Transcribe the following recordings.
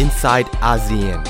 inside ASEAN.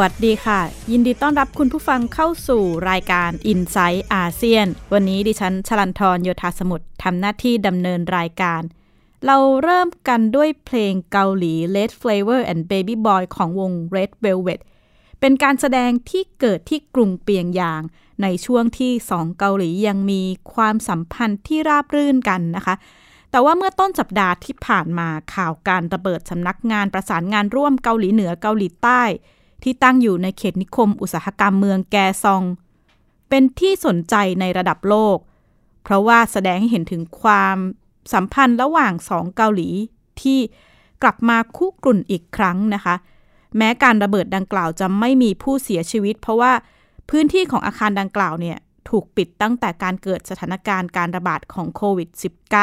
วัสดีค่ะ ยินดีต้อนรับคุณผู้ฟังเข้าสู่รายการ i n s i ซต์อาเซียน วันนี้ดิฉันชลันทรโยธาสมุทรทำหน้าที่ดำเนินรายการ เราเริ่มกันด้วยเพลงเกาหลี Red Flavor and Baby Boy ของวง Red Velvet เป็นการแสดงที่เกิดที่กรุงเปียงยาง ในช่วงที่สองเกาหลียังมีความสัมพันธ์ที่ราบรื่นกันนะคะแต่ว่าเมื่อต้นสัปดาห์ที่ผ่านมาข่าวการระเบิดสำนักงานประสานงานร่วมเกาหลีเหนือเกาหลีใต้ ที่ตั้งอยู่ในเขตนิคมอุตสาหกรรมเมืองแกซอง เป็นที่สนใจในระดับโลก เพราะว่าแสดงให้เห็นถึงความสัมพันธ์ระหว่างสองเกาหลีที่กลับมาคุกรุ่นอีกครั้งนะคะ แม้การระเบิดดังกล่าวจะไม่มีผู้เสียชีวิต เพราะว่าพื้นที่ของอาคารดังกล่าวเนี่ยถูกปิดตั้งแต่การเกิดสถานการณ์การระบาดของโควิด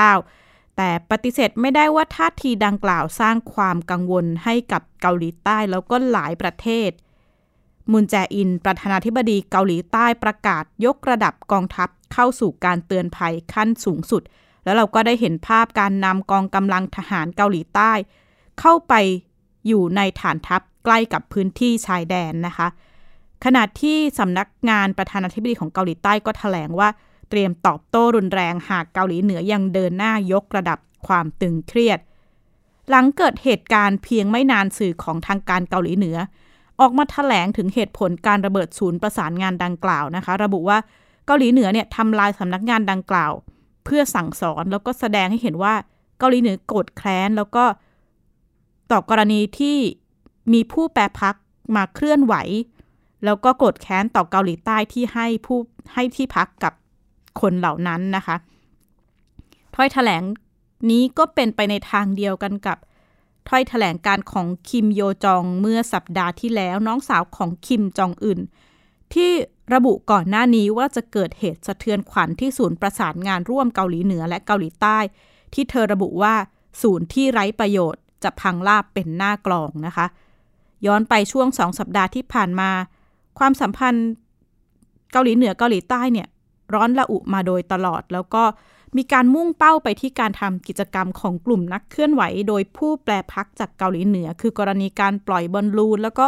-19 แต่ปฏิเสธไม่ได้ว่าท่าทีดังกล่าวสร้างความกังวลให้กับเกาหลีใต้แล้วก็หลายประเทศ มุนแจอิน ประธานาธิบดีเกาหลีใต้ประกาศยกระดับกองทัพเข้าสู่การเตือนภัยขั้นสูงสุด แล้วเราก็ได้เห็นภาพการนำกองกำลังทหารเกาหลีใต้ เข้าไปอยู่ในฐานทัพใกล้กับพื้นที่ชายแดนนะคะ ขณะที่สำนักงานประธานาธิบดีของเกาหลีใต้ก็ถแถลงว่า เตรียมตอบโต้รุนแรงหากเกาหลีเหนือยังเดินหน้ายกระดับความตึงเครียด หลังเกิดเหตุการณ์เพียงไม่นานสื่อของทางการเกาหลีเหนือ ออกมาถแถลงถึงเหตุผลการระเบิดศูนย์ประสานงานดังกล่าวนะคะ ระบุว่าเกาหลีเหนือเนี่ยทำลายสำนักงานดังกล่าว เพื่อสั่งสอนแล้วก็แสดงให้เห็นว่าเกาหลีเหนือโกรธแค้นแล้วก็ต่อกรณีที่มีผู้แปรพักมาเคลื่อนไหว แล้วก็โกรธแค้นต่อเกาหลีใต้ที่ให้ผู้ให้ที่พักกับ คนเหล่านั้นนะคะ ถ้อยแถลงนี้ก็เป็นไปในทางเดียวกันกับถ้อยแถลงการของคิมโยจองเมื่อสัปดาห์ที่แล้วน้องสาวของคิมจองอึนที่ระบุก่อนหน้านี้ว่าจะเกิดเหตุสะเทือนขวัญที่ศูนย์ประสานงานร่วมเกาหลีเหนือและเกาหลีใต้ ที่เธอระบุว่าศูนย์ที่ไร้ประโยชน์ จะพังราบเป็นหน้ากลองนะคะ ย้อนไปช่วงสองสัปดาห์ที่ผ่านมา ความสัมพันธ์เกาหลีเหนือเกาหลีใต้เนี่ย ร้อนระอุมาโดยตลอด แล้วก็มีการมุ่งเป้าไปที่การทำกิจกรรมของกลุ่มนักเคลื่อนไหว โดยผู้แปรพักจากเกาหลีเหนือ คือกรณีการปล่อยบอลลูน แล้วก็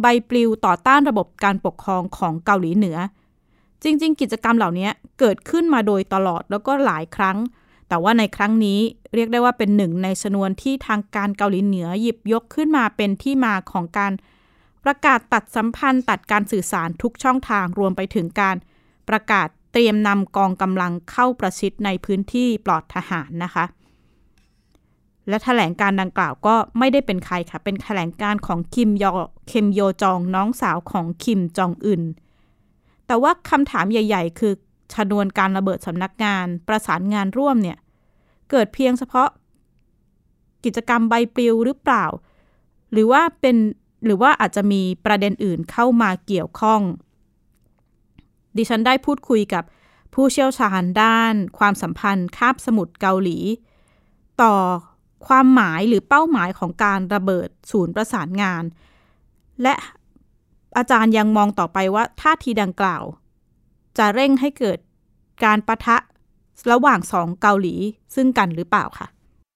ใบปลิวต่อต้านระบบการปกครองของเกาหลีเหนือ จริง ๆ กิจกรรมเหล่านี้เกิดขึ้นมาโดยตลอดแล้วก็หลายครั้ง แต่ว่าในครั้งนี้เรียกได้ว่าเป็นหนึ่งในชนวนที่ทางการเกาหลีเหนือหยิบยกขึ้นมาเป็นที่มาของการประกาศตัดสัมพันธ์ตัดการสื่อสารทุกช่องทางรวมไปถึงการประกาศ เตรียมนำกองกำลังเข้าประชิดในพื้นที่ปลอดทหารนะคะ และแถลงการดังกล่าวก็ไม่ได้เป็นใครค่ะ เป็นแถลงการของคิมยอเคมโยจองน้องสาวของคิมจองอึน แต่ว่าคำถามใหญ่ ๆ คือชนวนการระเบิดสำนักงานประสานงานร่วมเนี่ย เกิดเพียงเฉพาะกิจกรรมใบปลิวหรือเปล่า หรือว่าเป็นหรือว่าอาจจะมีประเด็นอื่นเข้ามาเกี่ยวข้อง ดิฉันได้พูดคุยกับผู้เชี่ยวชาญด้าน ความสัมพันธ์คาบสมุทรเกาหลี ต่อความหมายหรือเป้าหมายของการระเบิดศูนย์ประสานงาน และอาจารย์ยังมองต่อไปว่าท่าทีดังกล่าว จะเร่งให้เกิดการประทะระหว่างสองเกาหลีซึ่งกันหรือเปล่าค่ะ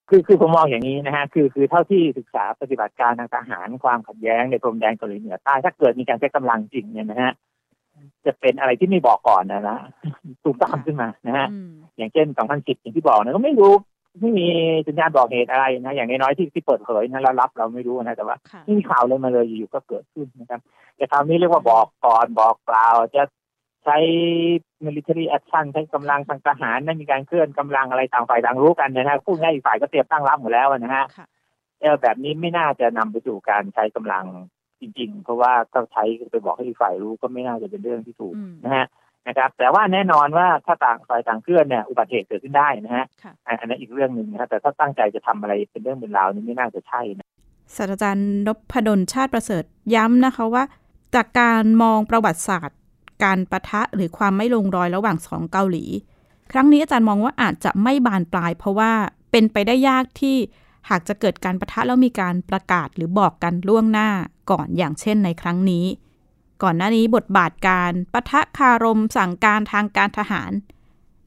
คือคือผมมองอย่างนี้นะฮะคือคือเท่าที่ศึกษาปฏิบัติการทางทหารความขัดแย้งในพรมแดนเกาหลีเหนือใต้ถ้าเกิดมีการใช้กำลังจริงเนี่ยนะฮะ จะเป็นอะไรที่ไม่บอกก่อนนะนะตูมตามขึ้นมานะฮะอืมอย่างเช่น 2010 อย่างที่บอกนะก็ไม่รู้ไม่มีสัญญาณบอกเหตุอะไรนะอย่างน้อยๆที่ที่เปิดเผยนะเรารับเราไม่รู้นะแต่ว่าค่ะไม่มีข่าวเลยมาเลยอยู่ๆก็เกิดขึ้นนะครับ แต่คราวนี้เรียกว่าบอกก่อนบอกกล่าวจะใช้ military action ใช้กำลังทางทหารนะมีการเคลื่อนกำลังอะไรต่างฝ่ายต่างรู้กันนะฮะพูดง่ายอีกฝ่ายก็เตรียมตั้งรับหมดแล้วนะฮะค่ะเออแบบนี้ไม่น่าจะนำไปสู่การใช้กำลัง จริง ๆ เพราะว่าถ้าใช้ไปบอกให้อีกฝ่ายรู้ก็ไม่น่าจะเป็นเรื่องที่ถูกอืมนะฮะนะครับ แต่ว่าแน่นอนว่าถ้าต่างฝ่ายต่างเคลื่อนเนี่ยอุบัติเหตุเกิดขึ้นได้นะฮะค่ะอันอันนั้นอีกเรื่องหนึ่งนะครับแต่ถ้าตั้งใจจะทำอะไรเป็นเรื่องเป็นราวนี่ไม่น่าจะใช่นะศาสตราจารย์นพดลชาติประเสริฐย้ำนะคะว่า จากการมองประวัติศาสตร์ การประทะหรือความไม่ลงรอยระหว่างสองเกาหลี ครั้งนี้อาจารย์มองว่าอาจจะไม่บานปลาย เพราะว่าเป็นไปได้ยากที่ หากจะเกิดการประทะแล้วมีการประกาศหรือบอกกันล่วงหน้าก่อนอย่างเช่นในครั้งนี้ ก่อนหน้านี้บทบาทการปะทะคารมสั่งการทางการทหาร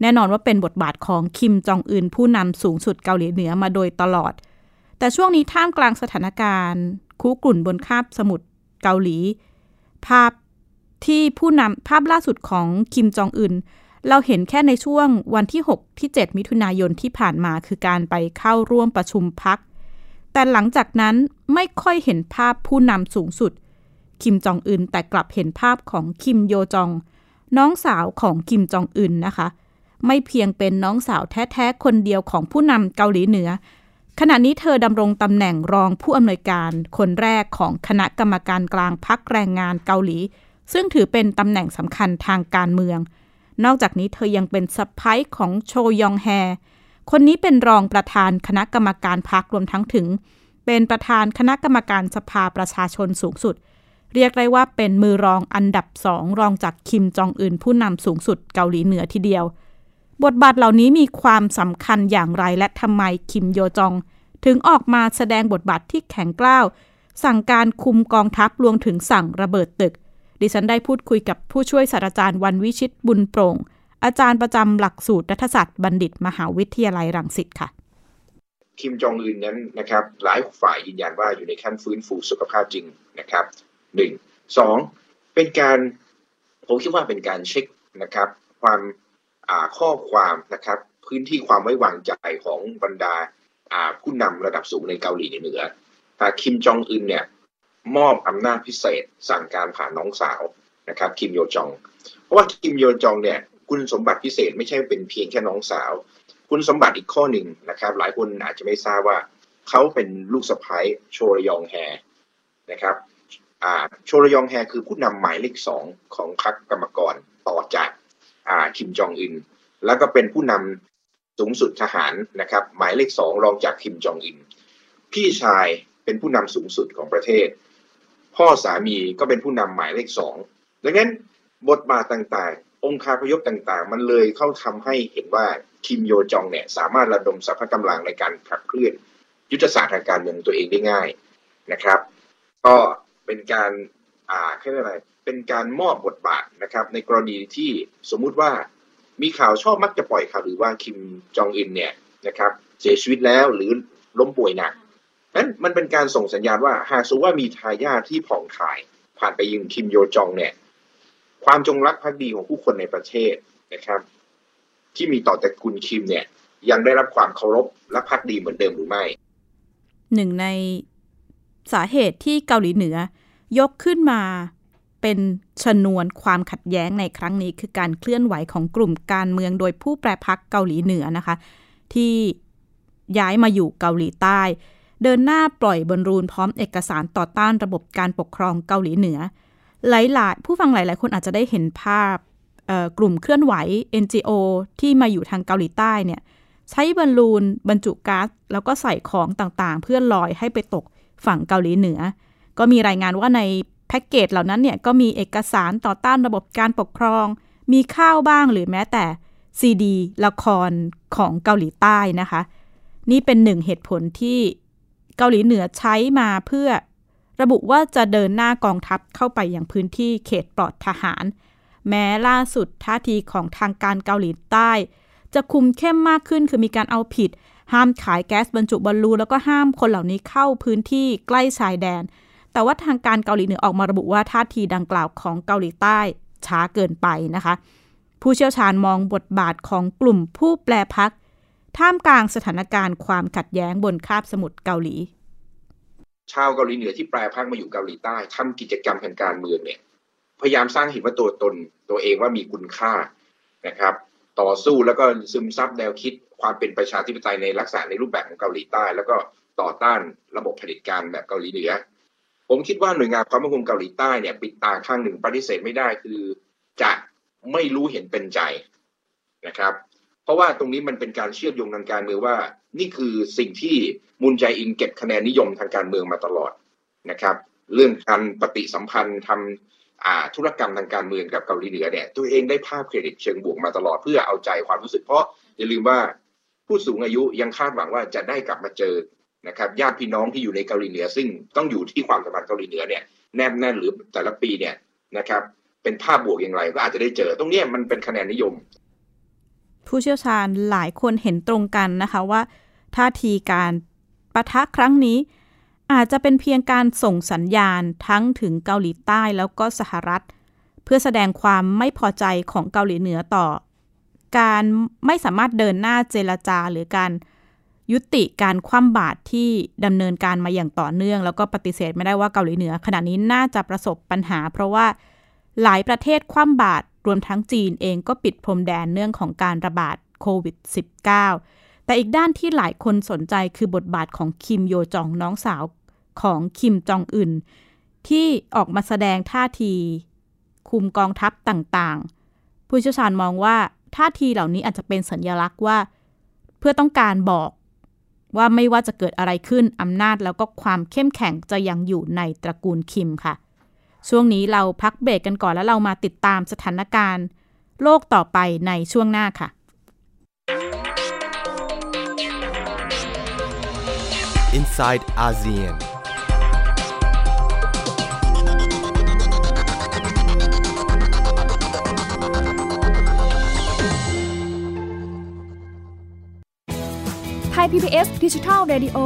แน่นอนว่าเป็นบทบาทของคิมจองอึนผู้นำสูงสุดเกาหลีเหนือมาโดยตลอด แต่ช่วงนี้ท่ามกลางสถานการณ์คุกรุ่นบนคาบสมุทรเกาหลี ภาพที่ผู้นำภาพล่าสุดของคิมจองอึน เราเห็นแค่ในช่วงวันที่ 6 ที่ 7 มิถุนายนที่ผ่านมาคือการไปเข้าร่วมประชุมพัก แต่หลังจากนั้นไม่ค่อยเห็นภาพผู้นำสูงสุด คิมจองอึนแต่กลับเห็นภาพของคิมโยจอง น้องสาวของคิมจองอึนนะคะ ไม่เพียงเป็นน้องสาวแท้ๆ คนเดียวของผู้นำเกาหลีเหนือ ขณะนี้เธอดำรงตำแหน่งรองผู้อำนวยการคนแรกของคณะกรรมการกลางพักแรงงานเกาหลี ซึ่งถือเป็นตำแหน่งสำคัญทางการเมือง นอกจากนี้เธอยังเป็นสะพ้ายของโชยองแฮ คนนี้เป็นรองประธานคณะกรรมการพักรวมทั้งถึง เป็นประธานคณะกรรมการสภาประชาชนสูงสุด เรียกได้ว่าเป็นมือรองอันดับสองรองจากคิมจองอึนผู้นำสูงสุดเกาหลีเหนือทีเดียว บทบาทเหล่านี้มีความสำคัญอย่างไรและทำไมคิมโยจอง ถึงออกมาแสดงบทบาทที่แข็งกร้าวสั่งการคุมกองทัพรวมถึงสั่งระเบิดตึก ดิฉันได้พูดคุยกับผู้ช่วยศาสตราจารย์วันวิชิตบุญโปร่ง อาจารย์ประจำหลักสูตรรัฐศาสตร์บัณฑิต มหาวิทยาลัยรังสิตค่ะ คิมจองอึนนั้นนะครับ หลายฝ่ายยืนยันว่าอยู่ในขั้นฟื้นฟูสุขภาพจริงนะครับหนึ่งสองเป็นการผมคิดว่าเป็นการเช็คนะครับ ความข้อความนะครับพื้นที่ความไว้วางใจของบรรดาผู้นำระดับสูงในเกาหลีเหนืออ่าคิมจองอึนเนี่ย มอบอำนาจพิเศษ สั่งการผ่านน้องสาวนะครับคิมโยจอง เพราะว่าคิมโยจองเนี่ยคุณสมบัติพิเศษไม่ใช่เป็นเพียงแค่น้องสาว คุณสมบัติอีกข้อหนึ่งนะครับ หลายคนอาจจะไม่ทราบว่าเขาเป็นลูกสะใภ้โชรยองแฮนะครับโชรยองแฮคือผู้นำหมายเลขสองของพรรคกรรมกรต่อจากคิมจองอึนแล้วก็เป็นผู้นำสูงสุดทหารนะครับ หมายเลขสองรองจากคิมจองอึนพี่ชายเป็นผู้นำสูงสุดของประเทศ พ่อสามีก็เป็นผู้นำหมายเลขสองดังนั้นบทบาทต่างๆ องค์คาพยพต่างๆ มันเลยเข้าทำให้เห็นว่าคิมโยจองเนี่ยสามารถระดมสรรพกำลังในการขับเคลื่อน ยุทธศาสตร์ทางการเมืองตัวเองได้ง่ายนะครับ ก็เป็นการอ่าเรียกอะไรเป็นการมอบบทบาทนะครับ ในกรณีที่สมมุติว่ามีข่าวชอบมักจะปล่อยข่าวหรือว่าคิมจองอินเนี่ยนะครับเสียชีวิตแล้วหรือล้มป่วยหนัก นั้นมันเป็นการส่งสัญญาณว่าหากสมมติว่ามีทายาทที่ผ่องถ่าย ผ่านไปยิงคิมโยจองเนี่ย ความจงรักภักดีของผู้คนในประเทศนะครับ ที่มีต่อตระกูลคิมเนี่ย ยังได้รับความเคารพและภักดีเหมือนเดิมหรือไม่ หนึ่งในสาเหตุที่เกาหลีเหนือยกขึ้นมาเป็นชนวนความขัดแย้งในครั้งนี้ คือการเคลื่อนไหวของกลุ่มการเมืองโดยผู้แปรพักเกาหลีเหนือนะคะ ที่ย้ายมาอยู่เกาหลีใต้ เดินหน้าปล่อยบอลรูนพร้อมเอกสารต่อต้านระบบการปกครองเกาหลีเหนือ หลาย ๆ ผู้ฟังหลาย ๆ คนอาจจะได้เห็นภาพกลุ่มเคลื่อนไหว NGO ที่มาอยู่ทางเกาหลีใต้เนี่ยใช้บอลลูนบรรจุก๊าซแล้วก็ใส่ของต่าง ๆ เพื่อลอยให้ไปตกฝั่งเกาหลีเหนือ ก็มีรายงานว่าในแพ็กเกจเหล่านั้นเนี่ยก็มีเอกสารต่อต้านระบบการปกครอง มีข้าวบ้างหรือแม้แต่ซีดีละครของเกาหลีใต้นะคะ นี่เป็นหนึ่งเหตุผลที่ เกาหลีเหนือใช้มาเพื่อระบุว่าจะเดินหน้ากองทัพเข้าไปยังพื้นที่เขตปลอดทหาร แม้ล่าสุดท่าทีของทางการเกาหลีใต้ จะคุมเข้มมากขึ้นคือมีการเอาผิด ห้ามขายแก๊สบรรจุบอลลูนแล้วก็ห้ามคนเหล่านี้เข้าพื้นที่ใกล้ชายแดน แต่ว่าทางการเกาหลีเหนือออกมาระบุว่าท่าทีดังกล่าวของเกาหลีใต้ช้าเกินไปนะคะ ผู้เชี่ยวชาญมองบทบาทของกลุ่มผู้แปลพัก ท่ามกลางสถานการณ์ความขัดแย้งบนคาบสมุทรเกาหลี ชาวเกาหลีเหนือที่แปลพักมาอยู่เกาหลีใต้ทำกิจกรรมทางการเมืองเนี่ยพยายามสร้างเห็นว่าตัวตนตัวเองว่ามีคุณค่านะครับ ต่อสู้แล้วก็ซึมซับแนวคิดความเป็นประชาธิปไตยในลักษณะในรูปแบบของเกาหลีใต้ แล้วก็ต่อต้านระบบเผด็จการแบบเกาหลีเหนือ ผมคิดว่าหน่วยงานความมั่นคงเกาหลีใต้เนี่ยปิดตาข้างหนึ่งปฏิเสธไม่ได้คือ จะไม่รู้เห็นเป็นใจนะครับ เพราะว่าตรงนี้มันเป็นการเชื่อมโยงทางการเมืองว่า นี่คือสิ่งที่มุนแจอินเก็บคะแนนนิยมทางการเมืองมาตลอดนะครับ เรื่องการปฏิสัมพันธ์ทำอ่าธุรกรรมทางการเมืองกับเกาหลีเหนือเนี่ยตัวเองได้ภาพเครดิตเชิงบวกมาตลอดเพื่อเอาใจความรู้สึกเพราะอย่าลืมว่าผู้สูงอายุยังคาดหวังว่าจะได้กลับมาเจอนะครับญาติพี่น้องที่อยู่ในเกาหลีเหนือ ซึ่งต้องอยู่ที่ความสัมพันธ์เกาหลีเหนือเนี่ยแนบแน่นหรือแต่ละปีเนี่ยนะครับเป็นภาพบวกอย่างไรก็อาจจะได้เจอ ตรงนี้มันเป็นคะแนนนิยม ผู้เชี่ยวชาญหลายคนเห็นตรงกันนะคะว่าท่าทีการปะทะครั้งนี้ อาจจะเป็นเพียงการส่งสัญญาณทั้งถึงเกาหลีใต้แล้วก็สหรัฐ เพื่อแสดงความไม่พอใจของเกาหลีเหนือต่อ การไม่สามารถเดินหน้าเจรจาหรือการยุติการคว่ำบาตรที่ดำเนินการมาอย่างต่อเนื่อง แล้วก็ปฏิเสธไม่ได้ว่าเกาหลีเหนือ ขณะนี้น่าจะประสบปัญหา เพราะว่าหลายประเทศคว่ำบาตร รวมทั้งจีนเองก็ปิดพรมแดนเนื่องของการระบาดโควิด -19 แต่อีกด้านที่หลายคนสนใจคือบทบาทของคิมโยจองน้องสาวของคิมจองอึนที่ออกมาแสดงท่าทีคุมกองทัพต่างๆ ผู้เชี่ยวชาญมองว่าท่าทีเหล่านี้อาจจะเป็นสัญญลักษณ์ว่า เพื่อต้องการบอกว่าไม่ว่าจะเกิดอะไรขึ้นอำนาจแล้วก็ความเข้มแข็งจะยังอยู่ในตระกูลคิมค่ะ ช่วงนี้เราพักเบรกกันก่อนแล้วเรามาติดตามสถานการณ์ โลกต่อไปในช่วงหน้าค่ะ inside ASEAN. Thai PBS Digital Radio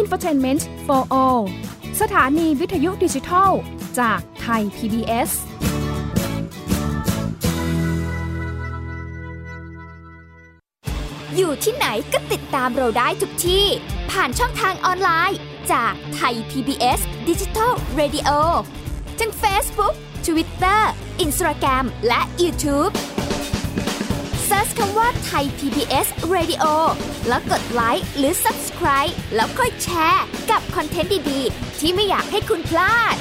Infotainment for All สถานีวิทยุดิจิทัล จากไทย PBS อยู่ที่ไหนก็ติดตามเราได้ทุกที่ ผ่านช่องทางออนไลน์จากไทย PBS Digital Radio ทั้ง Facebook Twitter Instagram และ YouTube Search คำว่าไทย PBS Radio แล้วกดไลค์หรือ Subscribe แล้วค่อยแชร์ กับคอนเทนต์ดี ๆ ที่ไม่อยากให้คุณพลาด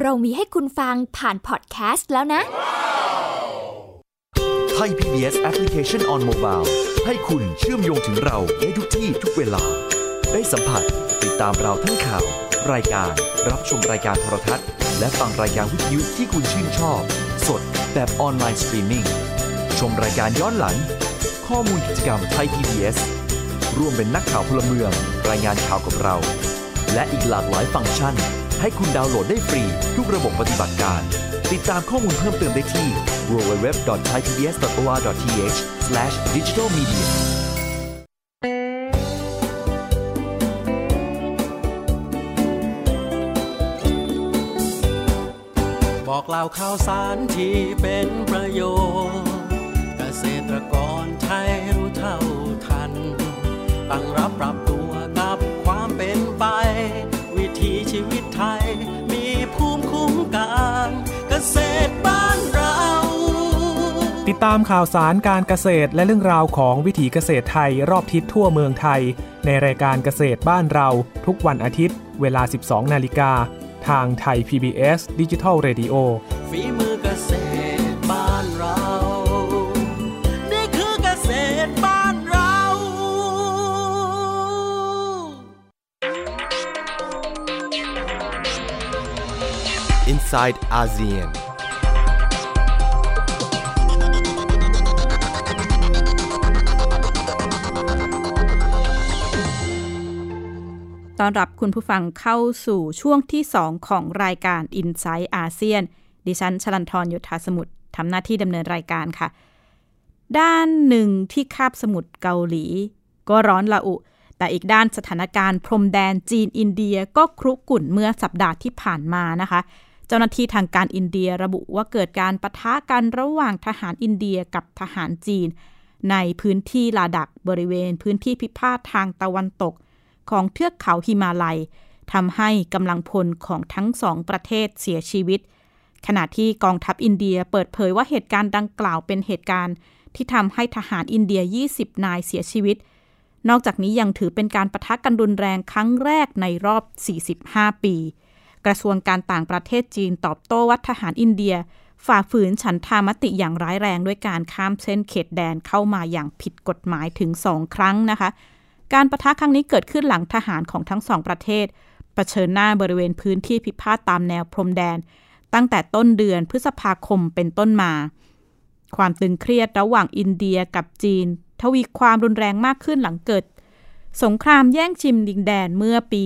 เรามีให้คุณฟังผ่านพอดแคสต์แล้วนะ Thai PBS Application on Mobile ให้คุณเชื่อมโยงถึงเราในทุกที่ทุกเวลา ได้สัมผัสติดตามเราทั้งข่าว รายการ รับชมรายการโทรทัศน์ และฟังรายการวิทยุที่คุณชื่นชอบ สดแบบออนไลน์สตรีมมิ่งชมรายการย้อนหลัง ข้อมูลกิจกรรมไทย PBS ร่วมเป็นนักข่าวพลเมือง รายงานข่าวกับเรา และอีกหลากหลายฟังก์ชัน ให้คุณดาวน์โหลดได้ฟรี ทุกระบบปฏิบัติการ ติดตามข้อมูลเพิ่มเติมได้ที่ www.thaipbs.or.th/digitalmedia บอกเล่าข่าวสารที่เป็นประโยชน์ เกษตรกร ติดตามข่าวสารการเกษตรและเรื่องราวของวิถีเกษตรไทยรอบทิศทั่วเมืองไทย ในรายการเกษตรบ้านเรา ทุกวันอาทิตย์ เวลา 12 นาฬิกา ทางไทย PBS Digital Radio ฝีมือเกษตรบ้านเรา นี่คือเกษตรบ้านเรา inside ASEAN. ต้อนรับคุณผู้ฟังเข้าสู่ช่วงที่ 2 ของรายการ Insight อาเซียน ดิฉันชลันทรยุทธาสมุทรทำหน้าที่ดำเนินรายการค่ะ ด้านหนึ่งที่คาบสมุทรเกาหลี ก็ร้อนระอุ แต่อีกด้านสถานการณ์พรมแดนจีนอินเดียก็คุกรุ่นเมื่อสัปดาห์ที่ผ่านมานะคะ เจ้าหน้าที่ทางการอินเดียระบุว่าเกิดการปะทะกันระหว่างทหารอินเดียกับทหารจีน ในพื้นที่ลาดักบริเวณพื้นที่พิพาททางตะวันตก ของเทือกเขาฮิมาลัยทำให้กำลังพลของทั้งสองประเทศเสียชีวิต ขณะที่กองทัพอินเดียเปิดเผยว่าเหตุการณ์ดังกล่าวเป็นเหตุการณ์ที่ทำให้ทหารอินเดีย 20 นายเสียชีวิต นอกจากนี้ยังถือเป็นการประทะกันรุนแรงครั้งแรกในรอบ 45 ปี กระทรวงการต่างประเทศจีนตอบโต้ว่าทหารอินเดีย ฝ่าฝืนฉันทามติอย่างร้ายแรงด้วยการข้ามเส้นเขตแดนเข้ามาอย่างผิดกฎหมายถึงสองครั้งนะคะ การประทะครั้งนี้เกิดขึ้นหลังทหารของทั้งสองประเทศเผชิญหน้าบริเวณพื้นที่พิพาทตามแนวพรมแดน ตั้งแต่ต้นเดือนพฤษภาคมเป็นต้นมา ความตึงเครียดระหว่างอินเดียกับจีน ทวีความรุนแรงมากขึ้นหลังเกิด สงครามแย่งชิมดินแดนเมื่อปี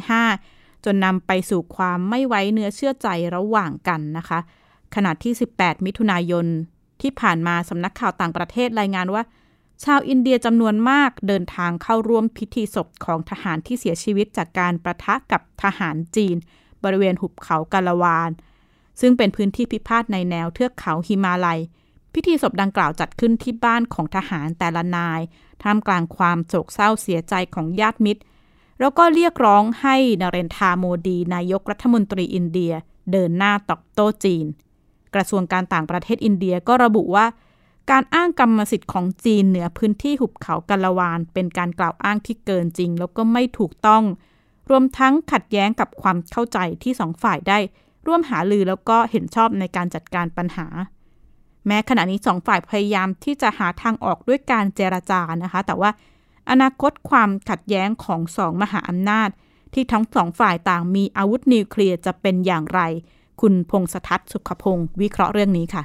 2505 จนนำไปสู่ความไม่ไว้เนื้อเชื่อใจระหว่างกันนะคะ ขณะที่ 18 มิถุนายนที่ผ่านมาสำนักข่าวต่างประเทศรายงานว่า ชาวอินเดียจำนวนมากเดินทางเข้าร่วมพิธีศพของทหารที่เสียชีวิตจากการปะทะกับทหารจีน บริเวณหุบเขากาลาวาน ซึ่งเป็นพื้นที่พิพาทในแนวเทือกเขาฮิมาลัย พิธีศพดังกล่าวจัดขึ้นที่บ้านของทหารแต่ละนาย ท่ามกลางความโศกเศร้าเสียใจของญาติมิตร แล้วก็เรียกร้องให้นเรนทราโมดี นายกรัฐมนตรีอินเดีย เดินหน้าตอบโต้จีน กระทรวงการต่างประเทศอินเดียก็ระบุว่า การอ้างกรรมสิทธิ์ของจีนเหนือพื้นที่หุบเขากาลาวาน เป็นการกล่าวอ้างที่เกินจริง แล้วก็ไม่ถูกต้อง รวมทั้งขัดแย้งกับความเข้าใจที่สองฝ่ายได้ ร่วมหาลือแล้วก็เห็นชอบในการจัดการปัญหา แม้ขณะนี้สองฝ่ายพยายามที่จะหาทางออกด้วยการเจรจานะคะ แต่ว่าอนาคตความขัดแย้งของสองมหาอำนาจ ที่ทั้งสองฝ่ายต่างมีอาวุธนิวเคลียร์จะเป็นอย่างไร คุณพงษทัศน์สุขพงศ์วิเคราะห์เรื่องนี้ค่ะ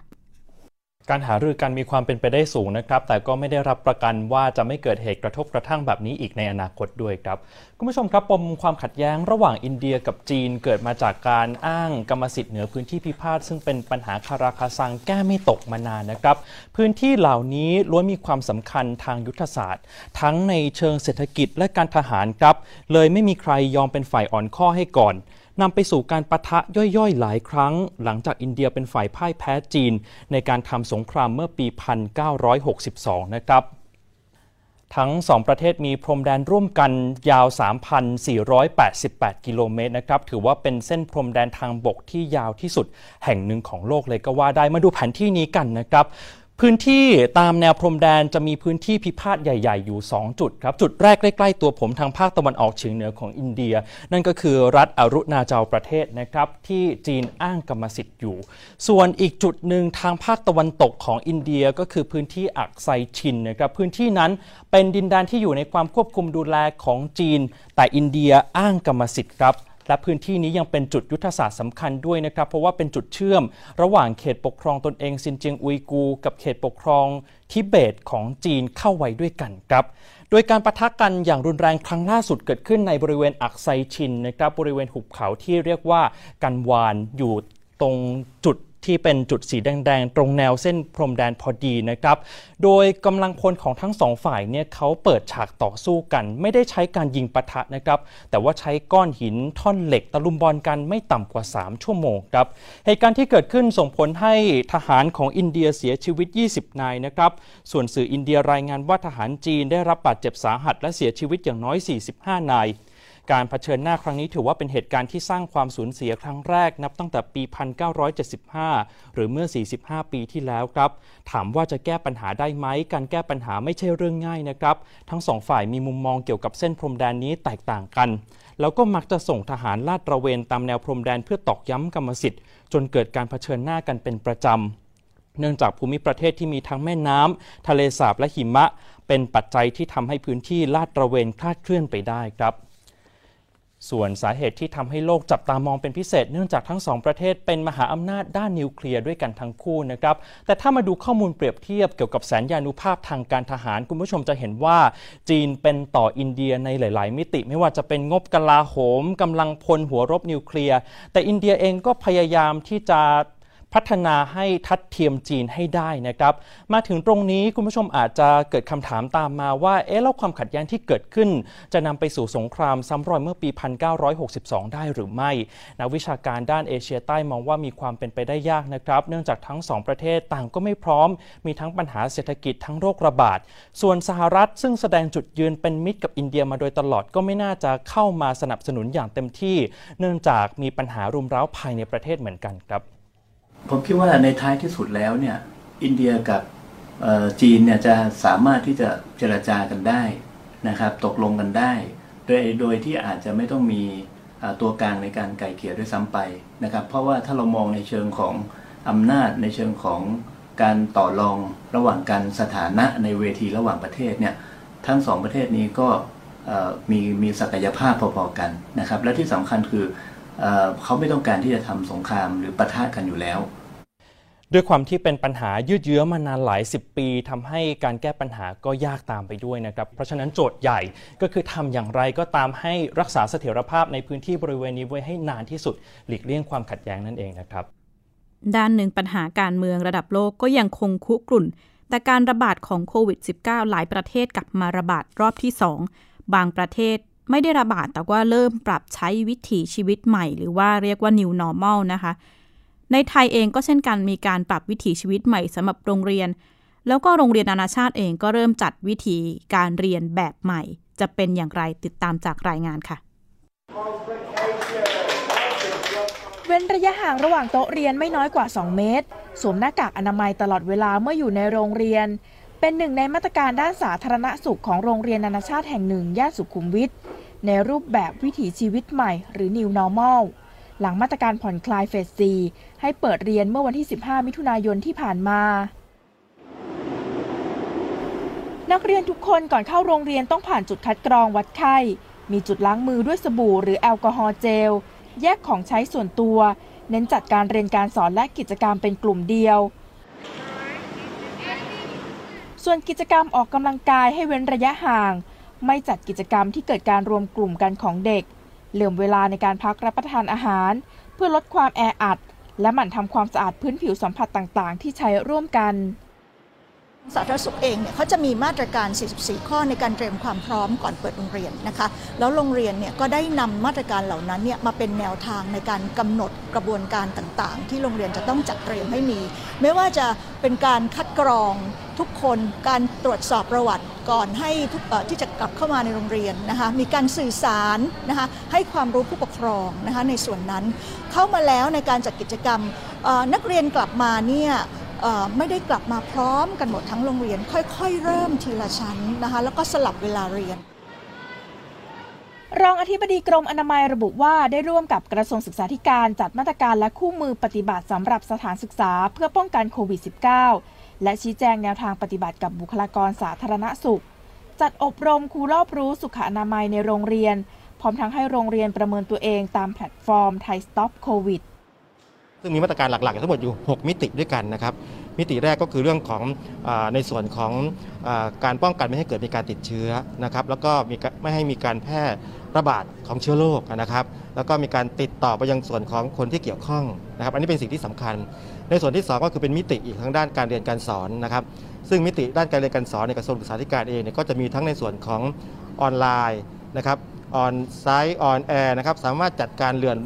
การหารือกันมีความเป็นไปได้สูงนะครับ แต่ก็ไม่ได้รับประกันว่าจะไม่เกิดเหตุกระทบกระทั่งแบบนี้อีกในอนาคตด้วยครับ คุณผู้ชมครับปมความขัดแย้งระหว่างอินเดียกับจีนเกิดมาจากการอ้างกรรมสิทธิ์เหนือพื้นที่พิพาทซึ่งเป็นปัญหาคาราคาซังแก้ไม่ตกมานานนะครับ พื้นที่เหล่านี้ล้วนมีความสำคัญทางยุทธศาสตร์ ทั้งในเชิงเศรษฐกิจและการทหารครับ เลยไม่มีใครยอมเป็นฝ่ายอ่อนข้อให้ก่อน นำไปสู่การประทะย่อยๆ หลายครั้ง หลังจากอินเดียเป็นฝ่ายพ่ายแพ้จีน ในการทำสงครามเมื่อปี 1962 นะครับทั้งสองประเทศมีพรมแดนร่วมกันยาว 3,488 กิโลเมตรนะครับ ถือว่าเป็นเส้นพรมแดนทางบกที่ยาวที่สุดแห่งหนึ่งของโลกเลยก็ว่าได้ มาดูแผนที่นี้กันนะครับ พื้นที่ตามแนวพรมแดนจะมีพื้นที่พิพาทใหญ่ ๆ อยู่ 2 จุดครับ จุดแรกใกล้ๆตัวผมทางภาคตะวันออกเฉียงเหนือของอินเดีย นั่นก็คือรัฐอรุณาจาวประเทศนะครับ ที่จีนอ้างกรรมสิทธิ์อยู่ ส่วนอีกจุดหนึ่งทางภาคตะวันตกของอินเดียก็คือพื้นที่อักไซชินนะครับพื้นที่นั้นเป็นดินแดนที่อยู่ในความควบคุมดูแลของจีน แต่อินเดียอ้างกรรมสิทธิ์ครับ และพื้นที่นี้ยังเป็นจุดยุทธศาสตร์สำคัญด้วยนะครับ เพราะว่าเป็นจุดเชื่อม ระหว่างเขตปกครองตนเองซินเจียงอุยกู กับเขตปกครองทิเบตของจีนเข้าไว้ด้วยกันครับโดยการประทะกันอย่างรุนแรงครั้งล่าสุดเกิดขึ้นในบริเวณอักไซชินนะครับบริเวณหุบเขาที่เรียกว่ากันวานอยู่ตรงจุด ที่เป็นจุดสีแดง ๆ ตรงแนวเส้นพรมแดนพอดีนะครับ โดยกำลังพลของทั้งสองฝ่ายเนี่ยเขาเปิดฉากต่อสู้กัน ไม่ได้ใช้การยิงปะทะนะครับ แต่ว่าใช้ก้อนหินท่อนเหล็กตะลุมบอลกันไม่ต่ำกว่า 3 ชั่วโมงครับ เหตุการณ์ที่เกิดขึ้นส่งผลให้ทหารของอินเดียเสียชีวิต 20 นายนะครับ ส่วนสื่ออินเดียรายงานว่าทหารจีนได้รับบาดเจ็บสาหัสและเสียชีวิตอย่างน้อย 45 นาย การเผชิญหน้าครั้งนี้ถือว่าเป็นเหตุการณ์ที่สร้างความสูญเสียครั้งแรกนับตั้งแต่ปี 1975 หรือเมื่อ 45 ปีที่แล้วครับ ถามว่าจะแก้ปัญหาได้ไหม การแก้ปัญหาไม่ใช่เรื่องง่ายนะครับ ทั้งสองฝ่ายมีมุมมองเกี่ยวกับเส้นพรมแดนนี้แตกต่างกัน แล้วก็มักจะส่งทหารลาดตระเวนตามแนวพรมแดนเพื่อตอกย้ำกรรมสิทธิ์ จนเกิดการเผชิญหน้ากันเป็นประจำเนื่องจากภูมิประเทศที่มีทั้งแม่น้ำ ทะเลสาบและหิมะ เป็นปัจจัยที่ทำให้พื้นที่ลาดตระเวนคลาดเคลื่อนไปได้ครับ ส่วนสาเหตุที่ทำให้โลกจับตามองเป็นพิเศษ เนื่องจากทั้งสองประเทศเป็นมหาอำนาจด้านนิวเคลียร์ด้วยกันทั้งคู่นะครับ แต่ถ้ามาดูข้อมูลเปรียบเทียบเกี่ยวกับแสนยานุภาพทางการทหาร คุณผู้ชมจะเห็นว่าจีนเป็นต่ออินเดียในหลาย ๆ มิติ ไม่ว่าจะเป็นงบกลาโหมกำลังพลหัวรบนิวเคลียร์ แต่อินเดียเองก็พยายามที่จะ พัฒนาให้ทัดเทียมจีนให้ได้นะครับ มาถึงตรงนี้คุณผู้ชมอาจจะเกิดคำถามตามมาว่าเอ๊ะแล้วความขัดแย้งที่เกิดขึ้น จะนำไปสู่สงครามซ้ำรอยเมื่อปี 1962 ได้หรือไม่นักวิชาการด้านเอเชียใต้มองว่ามีความเป็นไปได้ยากนะครับ เนื่องจากทั้งสองประเทศต่างก็ไม่พร้อม มีทั้งปัญหาเศรษฐกิจทั้งโรคระบาด ส่วนสหรัฐซึ่งแสดงจุดยืนเป็นมิตรกับอินเดียมาโดยตลอดก็ไม่น่าจะเข้ามาสนับสนุนอย่างเต็มที่ เนื่องจากมีปัญหารุมเร้าภายในประเทศเหมือนกันครับ ผมคิดว่าในท้ายที่สุดแล้วเนี่ยอินเดียกับจีนเนี่ยจะสามารถที่จะเจรจากันได้นะครับ ตกลงกันได้ โดยโดยที่อาจจะไม่ต้องมีตัวกลางในการไกล่เกลี่ยด้วยซ้ำไปนะครับ เพราะว่าถ้าเรามองในเชิงของอำนาจในเชิงของการต่อรองระหว่างกันสถานะในเวทีระหว่างประเทศเนี่ยทั้งสองประเทศนี้ก็มีมีศักยภาพพอๆกันนะครับ และที่สำคัญคือ เอ่อเขาไม่ต้องการที่จะทำสงครามหรือปะทะกันอยู่แล้ว ด้วยความที่เป็นปัญหายืดเยื้อมานานหลาย 10 ปีทำให้การแก้ปัญหาก็ยากตามไปด้วยนะครับ เพราะฉะนั้นโจทย์ใหญ่ก็คือทำอย่างไรก็ตามให้รักษาเสถียรภาพในพื้นที่บริเวณนี้ไว้ให้นานที่สุดหลีกเลี่ยงความขัดแย้งนั่นเองนะครับด้านหนึ่งปัญหาการเมืองระดับโลกก็ยังคงคุกรุ่น แต่การระบาดของโควิด -19 หลายประเทศกลับมาระบาดรอบที่ 2 บางประเทศ ไม่ได้ระบาดแต่ว่าเริ่มปรับใช้วิถีชีวิตใหม่ หรือว่าเรียกว่า new normal นะคะ ในไทยเองก็เช่นกันมีการปรับวิถีชีวิตใหม่สำหรับโรงเรียน แล้วก็โรงเรียนนานาชาติเองก็เริ่มจัดวิธีการเรียนแบบใหม่ จะเป็นอย่างไรติดตามจากรายงานค่ะเว้นระยะห่างระหว่างโต๊ะเรียนไม่น้อยกว่า 2 เมตร สวมหน้ากากอนามัยตลอดเวลาเมื่ออยู่ในโรงเรียน เป็นหนึ่งในมาตรการด้านสาธารณสุขของโรงเรียนนานาชาติแห่งหนึ่ง ย่านสุขุมวิทในรูปแบบวิถีชีวิตใหม่หรือ New Normal หลังมาตรการผ่อนคลายเฟส 4 ให้เปิดเรียนเมื่อวันที่ 15 มิถุนายนที่ผ่านมา นักเรียนทุกคนก่อนเข้าโรงเรียนต้องผ่านจุดคัดกรองวัดไข้ มีจุดล้างมือด้วยสบู่หรือแอลกอฮอล์เจล แยกของใช้ส่วนตัว เน้นจัดการเรียนการสอนและกิจกรรมเป็นกลุ่มเดียว ส่วนกิจกรรมออกกำลังกายให้เว้นระยะห่าง ไม่จัดกิจกรรมที่เกิดการรวมกลุ่มกันของเด็ก เหลื่อมเวลาในการพักรับประทานอาหาร เพื่อลดความแออัด และหมั่นทำความสะอาดพื้นผิวสัมผัสต่างๆ ที่ใช้ร่วมกัน สาธารณสุขเองเนี่ยเขาจะมีมาตรการ 44 ข้อในการเตรียมความพร้อมก่อนเปิดโรงเรียนนะคะ แล้วโรงเรียนเนี่ยก็ได้นำมาตรการเหล่านั้นเนี่ยมาเป็นแนวทางในการกำหนดกระบวนการต่างๆ ที่โรงเรียนจะต้องจัดเตรียมให้มี ไม่ว่าจะเป็นการคัดกรองทุกคนการตรวจสอบประวัติก่อนให้ทุกที่จะกลับเข้ามาในโรงเรียนนะคะมีการสื่อสารนะคะให้ความรู้ผู้ปกครองนะคะในส่วนนั้น เข้ามาแล้วในการจัดกิจกรรมนักเรียนกลับมาเนี่ย ไม่ได้กลับมาพร้อมกันหมดทั้งโรงเรียน ค่อย ๆ เริ่มทีละชั้นนะคะแล้วก็สลับเวลาเรียน รองอธิบดีกรมอนามัยระบุว่าได้ร่วมกับกระทรวงศึกษาธิการจัดมาตรการและคู่มือปฏิบัติสำหรับสถานศึกษาเพื่อป้องกันโควิด -19 และชี้แจงแนวทางปฏิบัติกับบุคลากรสาธารณสุข จัดอบรมครูรอบรู้สุขอนามัยในโรงเรียน พร้อมทั้งให้โรงเรียนประเมินตัวเองตามแพลตฟอร์ม Thai Stop COVID ซึ่งมีมาตรการหลักๆ ทั้งหมดอยู่ 6 มิติด้วยกันนะครับ มิติแรกก็คือเรื่องของอในส่วนของอการป้องกันไม่ให้เกิดมีการติดเชื้อนะครับ แล้วก็มีไม่ให้มีการแพร่ระบาดของเชื้อโรคนะครับ แล้วก็มีการติดต่อไปยังส่วนของคนที่เกี่ยวข้องนะครับ อันนี้เป็นสิ่งที่สำคัญ ในส่วนที่ 2 ก็คือเป็นมิติอีกทางด้านการเรียนการสอนนะครับ ซึ่งมิติด้านการเรียนการสอนในกระทรวงศึกษาธิการเองเนี่ยก็จะมีทั้งในส่วนของออนไลน์นะครับออนsite on air นะครับสามารถจัดการเลื่อน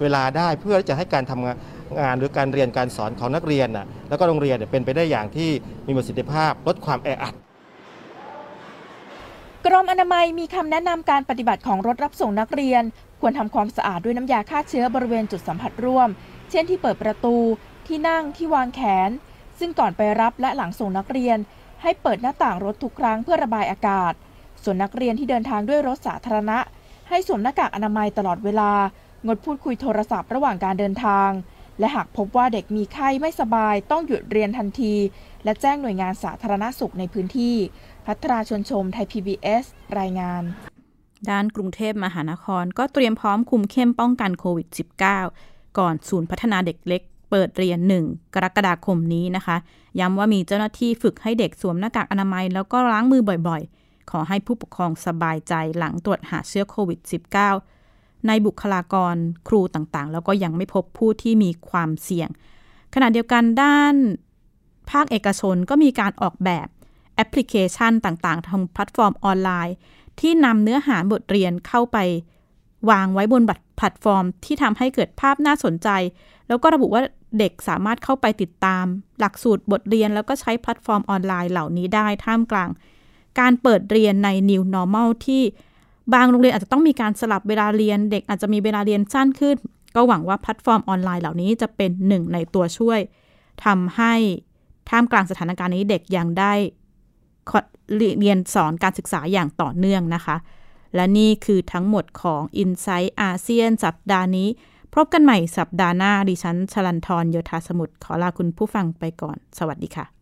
เวลาได้เพื่อที่จะให้การทำงานงานหรือการเรียนการสอนของนักเรียนน่ะแล้วก็โรงเรียนเนี่ยเป็นไปได้อย่างที่มีประสิทธิภาพลดความแออัดกรมอนามัยมีคำแนะนำการปฏิบัติของรถรับส่งนักเรียน ควรทำความสะอาดด้วยน้ำยาฆ่าเชื้อบริเวณจุดสัมผัสร่วม เช่นที่เปิดประตู ที่นั่งที่วางแขน ซึ่งก่อนไปรับและหลังส่งนักเรียน ให้เปิดหน้าต่างรถทุกครั้งเพื่อระบายอากาศ ส่วนนักเรียนที่เดินทางด้วยรถสาธารณะ ให้สวมหน้ากากอนามัยตลอดเวลา งดพูดคุยโทรศัพท์ระหว่างการเดินทาง และหากพบว่าเด็กมีไข้ไม่สบายต้องหยุดเรียนทันที และแจ้งหน่วยงานสาธารณสุขในพื้นที่ พัทราชนชมไทย PBS รายงานด้านกรุงเทพมหานครก็เตรียมพร้อมคุมเข้มป้องกันโควิด -19 ก่อนศูนย์พัฒนาเด็กเล็ก เปิดเรียน 1 กรกฎาคมนี้นะคะ ย้ำว่ามีเจ้าหน้าที่ฝึกให้เด็กสวมหน้ากากอนามัย แล้วก็ล้างมือบ่อยๆ ขอให้ผู้ปกครองสบายใจหลังตรวจหาเชื้อโควิด -19 ในบุคลากรครูต่างๆ แล้วก็ยังไม่พบผู้ที่มีความเสี่ยง ขณะเดียวกันด้านภาคเอกชนก็มีการออกแบบแอปพลิเคชันต่างๆ ทางแพลตฟอร์มออนไลน์ ที่นำเนื้อหาบทเรียนเข้าไป วางไว้บนบัตรแพลตฟอร์ม ที่ทำให้เกิดภาพน่าสนใจ แล้วก็ระบุว่าเด็กสามารถเข้าไปติดตาม หลักสูตรบทเรียน แล้วก็ใช้แพลตฟอร์มออนไลน์เหล่านี้ได้ท่ามกลาง การเปิดเรียนใน New Normal ที่ บางโรงเรียนอาจจะต้องมีการสลับเวลาเรียน เด็กอาจจะมีเวลาเรียนสั้นขึ้น ก็หวังว่าแพลตฟอร์มออนไลน์เหล่านี้จะเป็นหนึ่งในตัวช่วยทำให้ท่ามกลางสถานการณ์นี้เด็กยังได้เรียนสอนการศึกษาอย่างต่อเนื่องนะคะ และนี่คือทั้งหมดของ i n s i ซต์อาเซียนสัปดาห์นี้ พบกันใหม่สัปดาห์หน้าดิฉันชลันทรโยธาสมุทรขอลาคุณผู้ฟังไปก่อน สวัสดีค่ะ